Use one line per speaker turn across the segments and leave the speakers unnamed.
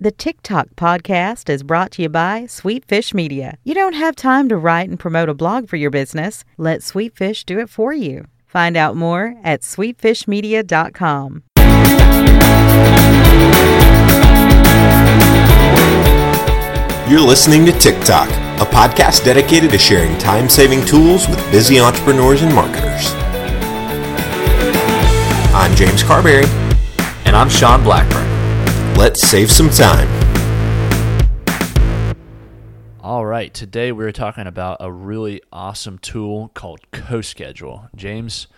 The TikTok podcast is brought to you by Sweetfish Media. You don't have time to write and promote a blog for your business. Let Sweetfish do it for you. Find out more at sweetfishmedia.com.
You're listening to TikTok, a podcast dedicated to sharing time saving tools with busy entrepreneurs and marketers. I'm James Carbary.
And I'm Sean Blackburn.
Let's save some time.
All right, today we're talking about a really awesome tool called CoSchedule. James,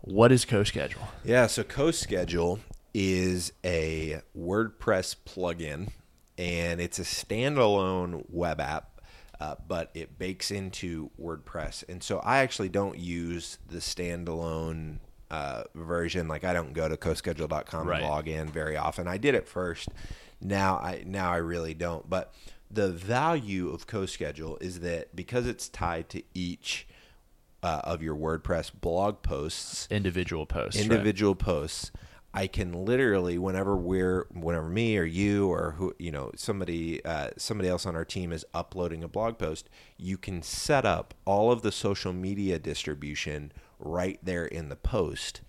what is CoSchedule?
Yeah, so CoSchedule is a WordPress plugin and it's a standalone web app, uh, but it bakes into WordPress. And so I actually don't use the standalone uh, version. Like I don't go to coschedule.com
Right.
and log in very often. I did it first. Now I now I really don't. But the value of CoSchedule is that because it's tied to each uh, of your WordPress blog posts,
Individual posts. right?
individual posts i can literally whenever we're whenever me or you or who you know somebody uh, somebody else on our team is uploading a blog post you can set up all of the social media distribution right there in the post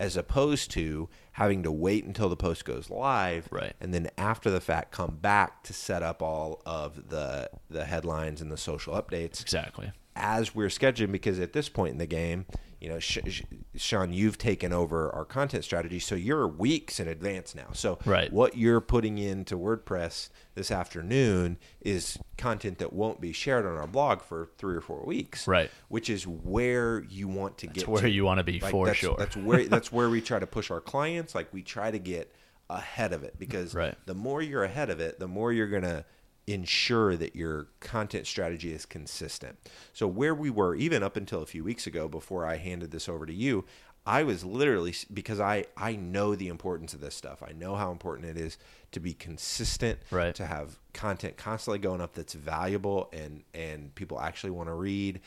as opposed to having to wait until the post goes live
Right.
and then after the fact come back to set up all of the the headlines and the social updates
Exactly.
as we're scheduling because at this point in the game, you know, Sh- Sh- Sean, you've taken over our content strategy, so you're weeks in advance now. So
Right.
what you're putting into WordPress this afternoon is content that won't be shared on our blog for three or four weeks.
Right.
Which is where you want to get
where
to.
you wanna be for
that's,
sure.
That's where that's where we try to push our clients. Like we try to get ahead of it because
Right.
the more you're ahead of it, the more you're gonna ensure that your content strategy is consistent. So where we were even up until a few weeks ago before I handed this over to you, I was literally because I I know the importance of this stuff. I know how important it is to be consistent,
Right.
to have content constantly going up that's valuable and and people actually want to read.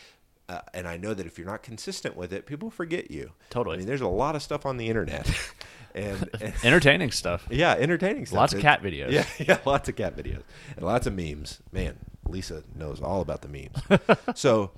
Uh, and I know that if you're not consistent with it, people forget you.
Totally.
I mean, there's a lot of stuff on the internet, and, and
Entertaining stuff.
yeah, entertaining stuff.
Lots of cat videos.
Yeah, yeah, lots of cat videos and lots of memes. Man, Lisa knows all about the memes. so,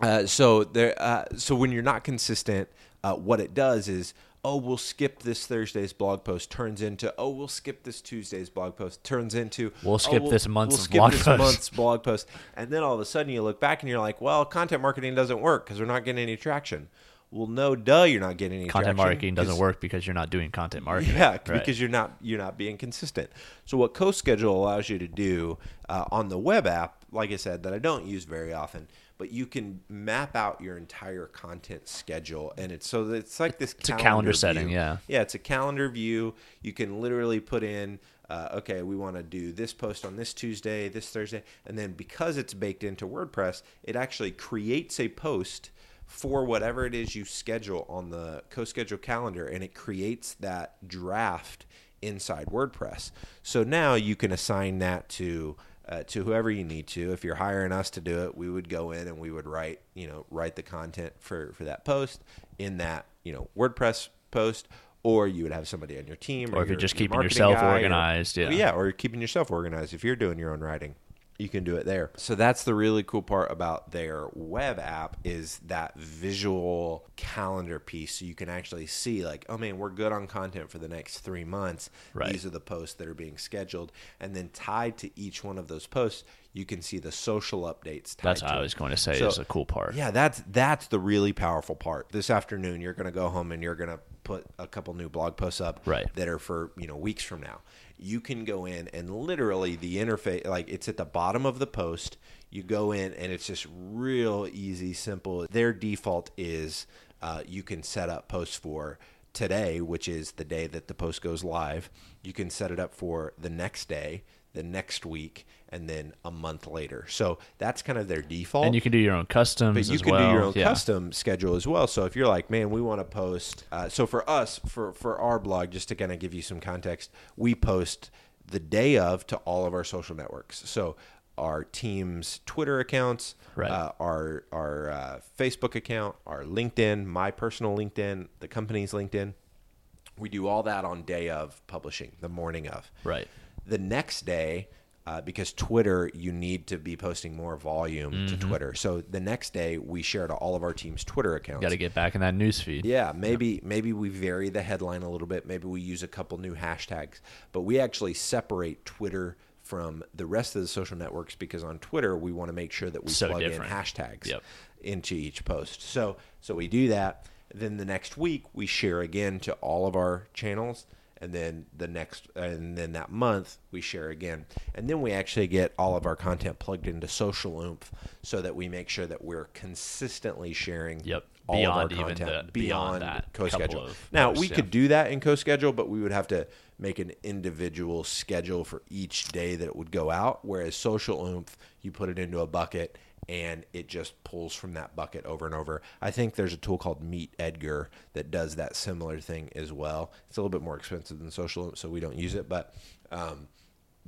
uh, so there. Uh, so when you're not consistent, uh, what it does is, oh, we'll skip this Thursday's blog post. Turns into, oh, we'll skip this Tuesday's blog post. Turns into,
We'll
oh,
skip this month's
we'll skip
blog
this
post.
month's blog post. And then all of a sudden you look back and you're like, well, content marketing doesn't work because we're not getting any traction. Well, no, duh, you're not getting any
Content marketing doesn't work because you're not doing content marketing.
yeah,
Right.
because you're not you're not being consistent. So what CoSchedule allows you to do uh, on the web app, like I said, that I don't use very often, but you can map out your entire content schedule, and it's so it's like this.
It's a calendar setting, yeah.
yeah, it's a calendar view. You can literally put in. Uh, okay, we want to do this post on this Tuesday, this Thursday, and then because it's baked into WordPress, it actually creates a post for whatever it is you schedule on the co-schedule calendar and it creates that draft inside WordPress. So now you can assign that to uh, to whoever you need to. If you're hiring us to do it, we would go in and we would write, you know, write the content for for that post in that, you know, WordPress post or you would have somebody on your team
Or if you're
your-
just
your
keeping yourself
guy or-
organized, yeah.
yeah, or you're keeping yourself organized. If you're doing your own writing, you can do it there. So that's the really cool part about their web app is that visual calendar piece. So you can actually see like, oh man, we're good on content for the next three months.
Right.
These are the posts that are being scheduled, and then tied to each one of those posts, you can see the social updates.
That's what I
it.
was going to say
So-
is a cool part.
yeah, that's that's the really powerful part. This afternoon, you're going to go home and you're going to put a couple new blog posts up
Right.
that are for you know weeks from now. You can go in and literally the interface, like it's at the bottom of the post. You go in and it's just real easy, simple. Their default is uh, you can set up posts for today, which is the day that the post goes live. You can set it up for the next day, the next week, and then a month later. So that's kind of their default.
And you can do your own customs
But you can
well.
do your own
Yeah.
custom schedule as well. So if you're like, man, we want to post. Uh, so for us, for for our blog, just to kind of give you some context, we post the day of to all of our social networks. So our team's Twitter accounts,
Right.
uh, our our uh, Facebook account, our LinkedIn, my personal LinkedIn, the company's LinkedIn. We do all that on day of publishing, the morning of.
Right.
The next day, uh, because Twitter, you need to be posting more volume
Mm-hmm.
to Twitter. So the next day, we share to all of our team's Twitter accounts.
Got to get back in that news feed.
Yeah, maybe maybe we vary the headline a little bit. Maybe we use a couple new hashtags, but we actually separate Twitter from the rest of the social networks because on Twitter we want to make sure that we
So
plug
different.
in hashtags
Yep.
into each post. So so we do that. Then the next week we share again to all of our channels, and then the next and then that month we share again, and then we actually get all of our content plugged into Social Oomph so that we make sure that we're consistently sharing
Yep.
all
Beyond
of our content
the- beyond
beyond
that
co-schedule. Now
posts,
we
yeah.
could do that in co-schedule, but we would have to make an individual schedule for each day that it would go out. Whereas social oomph, you put it into a bucket and it just pulls from that bucket over and over. I think there's a tool called Meet Edgar that does that similar thing as well. It's a little bit more expensive than social so we don't use it, but. Um,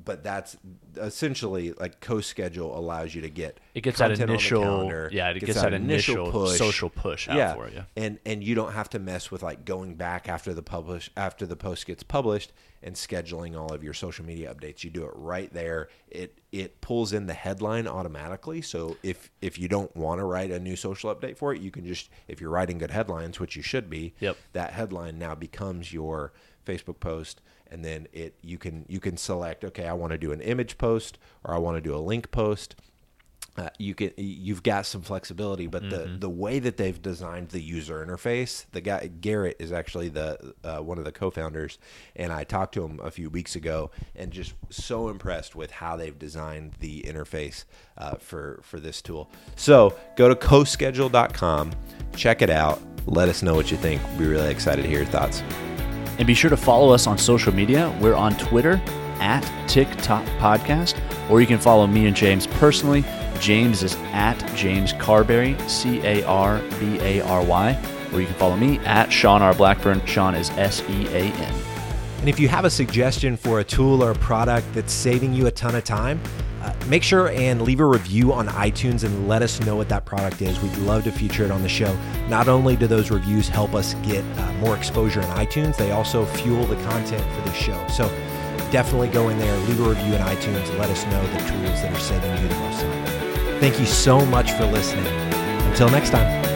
but that's essentially like co-schedule allows you to get
It gets that
content on the
initial-
calendar,
yeah, it gets that initial social push out for you.
and and you don't have to mess with like going back after the publish after the post gets published and scheduling all of your social media updates. You do it right there. It it pulls in the headline automatically. So if if you don't want to write a new social update for it you can just if you're writing good headlines which you should be
Yep.
that headline now becomes your facebook post and then it you can you can select okay i want to do an image post or i want to do a link post uh, you can you've got some flexibility, but the
Mm-hmm.
the way that they've designed the user interface, the guy Garrett is actually the uh, one of the co-founders, and I talked to him a few weeks ago, and just so impressed with how they've designed the interface uh, for for this tool. So go to coschedule.com, check it out, let us know what you think. We'll be really excited to hear your thoughts.
And be sure to follow us on social media. We're on Twitter at TikTok Podcast, or you can follow me and James personally. James is at James Carbary, C A R B A R Y, or you can follow me at Sean R. Blackburn. Sean is S E A N.
And if you have a suggestion for a tool or a product that's saving you a ton of time, make sure and leave a review on iTunes and let us know what that product is. We'd love to feature it on the show. Not only do those reviews help us get uh, more exposure in iTunes, they also fuel the content for the show. So definitely go in there, leave a review in iTunes, and let us know the tools that are saving you the most time. Thank you so much for listening. Until next time.